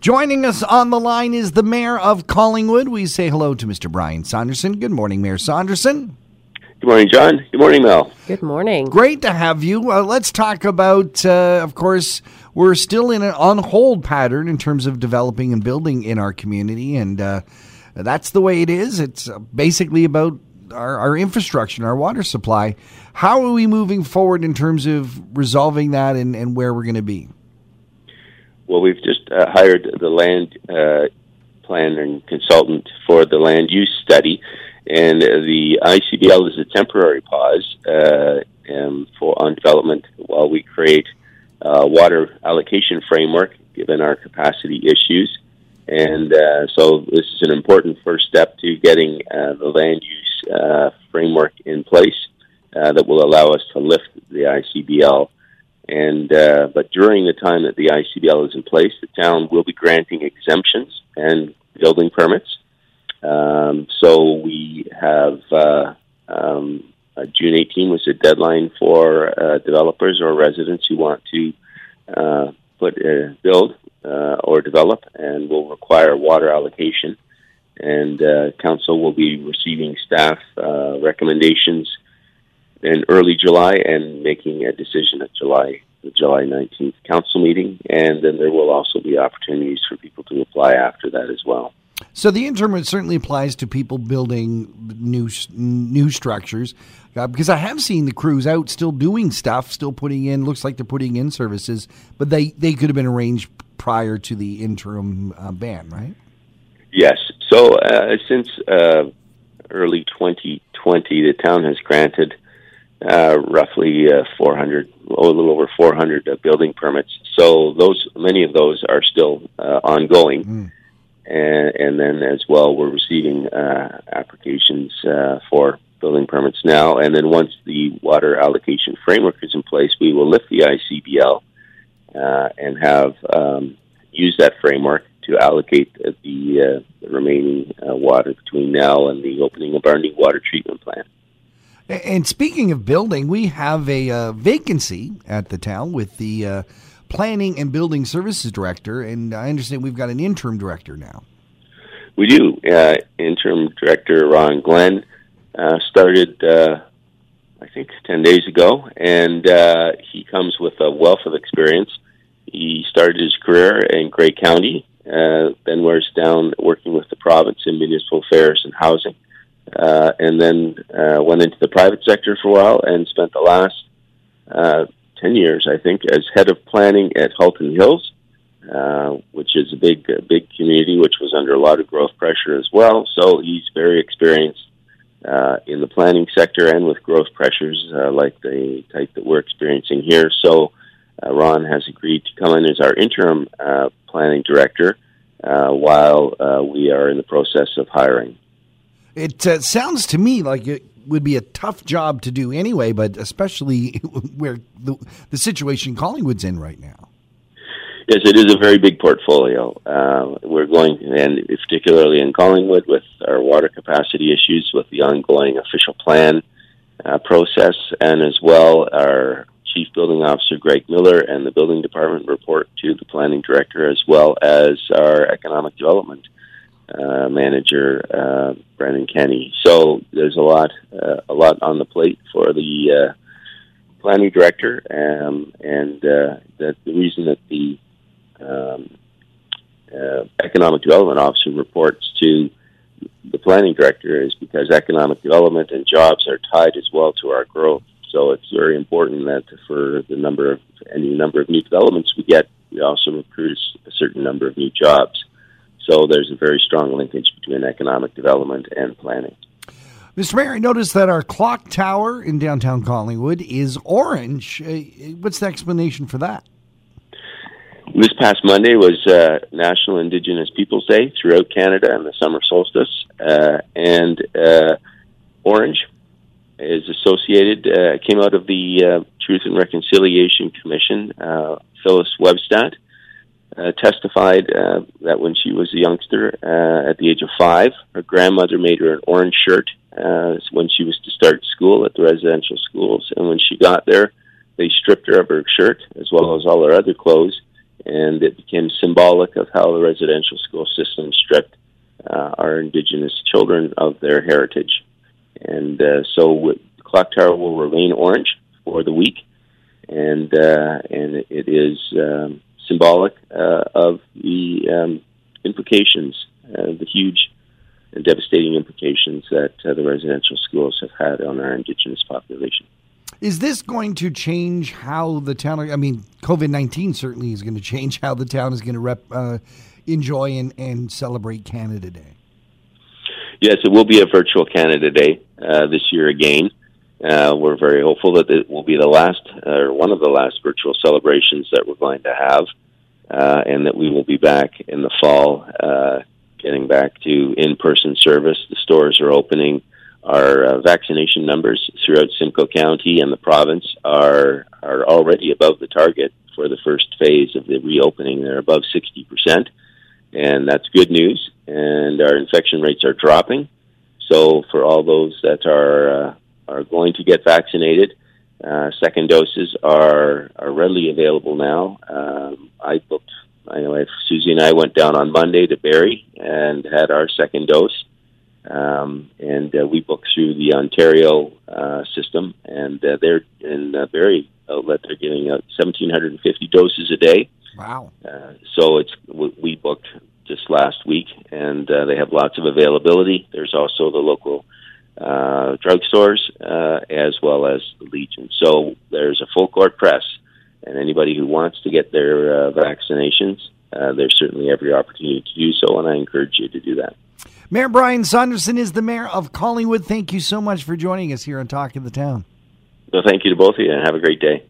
Joining us on the line is the Mayor of Collingwood. We say hello to Mr. Brian Saunderson. Good morning, Mayor Saunderson. Good morning, John. Good morning, Mel. Good morning. Great to have you. Uh, let's talk about, uh, of course, we're still in an on hold pattern in terms of developing and building in our community, and uh, that's the way it is. It's uh, basically about our, our infrastructure and our water supply. How are we moving forward in terms of resolving that and, and where we're going to be? Well, we've just uh, hired the land uh, planner and consultant for the land use study, and uh, the ICBL is a temporary pause uh, um, for on development while we create a water allocation framework given our capacity issues. And uh, so this is an important first step to getting uh, the land use uh, framework in place uh, that will allow us to lift the ICBL. And uh, but during the time that the ICBL is in place, the town will be granting exemptions and building permits. Um, so we have uh, um, uh, June 18 was the deadline for uh, developers or residents who want to uh, put uh, build or develop, and will require water allocation. And council will be receiving staff recommendations in early July and making a decision at July the July 19th council meeting, and then there will also be opportunities for people to apply after that as well. So the interim certainly applies to people building new new structures, uh, because I have seen the crews out still doing stuff, still putting in. Looks like they're putting in services, but they they could have been arranged prior to the interim uh, ban, right? Yes. So uh, since uh, early 2020, the town has granted uh, roughly uh, 400, a little over 400 uh, building permits. So those, many of those are still uh, ongoing. Mm. And, and then as well, we're receiving uh, applications uh, for building permits now. And then once the water allocation framework is in place, we will lift the ICBL uh, and have um, use that framework to allocate the, uh, the remaining uh, water between now and the opening of our new water treatment plant. And speaking of building, we have a uh, vacancy at the town with the uh, planning and building services director, and I understand we've got an interim director now. We do. Uh, interim director Ron Glenn uh, started, uh, I think, ten days ago, and uh, he comes with a wealth of experience. He started his career in Grey County, then was down working with the province in municipal affairs and housing uh, and then uh, went into the private sector for a while and spent the last uh, 10 years, I think, as head of planning at Halton Hills, uh, which is a big, a big community which was under a lot of growth pressure as well. So he's very experienced uh, in the planning sector and with growth pressures uh, like the type that we're experiencing here. So uh, Ron has agreed to come in as our interim uh, planning director uh, while uh, we are in the process of hiring. It uh, sounds to me like it would be a tough job to do anyway, but especially where the, the situation Collingwood's in right now. Yes, it is a very big portfolio. Uh, we're going, and particularly in Collingwood, with our water capacity issues, with the ongoing official plan uh, process, and as well our Chief Building Officer Greg Miller and the Building Department report to the Planning Director, as well as our Economic Development uh, manager uh, Brendan Kenny. So there's a lot uh, a lot on the plate for the uh, planning director, um, and uh, that the reason that the um, uh, economic development officer reports to the planning director is because economic development and jobs are tied as well to our growth. So it's very important that for the number of any number of new developments we get, we also recruit a certain number of new jobs. So there's a very strong linkage between economic development and planning. Mr. Mayor, I noticed that our clock tower in downtown Collingwood is orange. Uh, what's the explanation for that? This past Monday was uh, National Indigenous Peoples Day throughout Canada and the summer solstice. Uh, and uh, orange is associated, uh, came out of the uh, Truth and Reconciliation Commission, Phyllis Webstad uh, testified uh, that when she was a youngster, uh, at the age of five, her grandmother made her an orange shirt uh, when she was to start school at the residential schools. And when she got there, they stripped her of her shirt as well as all her other clothes and it became symbolic of how the residential school system stripped uh, our Indigenous children of their heritage. And uh, so the clock tower will remain orange for the week, and uh, and it is um, symbolic uh, of the um, implications, uh, the huge and devastating implications that uh, the residential schools have had on our Indigenous population. Is this going to change how the town? I mean, COVID nineteen certainly is going to change how the town is going to rep, uh, enjoy and, and celebrate Canada Day. Yes, it will be a virtual Canada Day uh, this year again. Uh, we're very hopeful that it will be the last or one of the last virtual celebrations that we're going to have, uh, and that we will be back in the fall, uh, getting back to in-person service. The stores are opening. Our uh, vaccination numbers throughout Simcoe County and the province are are already above the target for the first phase of the reopening. They're above sixty percent, and that's good news. And our infection rates are dropping. So for all those that are uh, are going to get vaccinated. Uh, second doses are are readily available now. Um, I booked. I know Susie and I went down on Monday to Barrie and had our second dose, um, and uh, we booked through the Ontario uh, system, and uh, they're in uh, Barrie outlet. They're giving out 1,750 doses a day. Wow! Uh, so it's we booked just last week, and uh, they have lots of availability. There's also the local uh, drugstores uh, as well as the Legion. So there's a full court press, and anybody who wants to get their uh, vaccinations, uh, there's certainly every opportunity to do so, and I encourage you to do that. Mayor Brian Saunderson is the mayor of Collingwood. Thank you so much for joining us here on Talk of the Town. Well, thank you to both of you, and have a great day.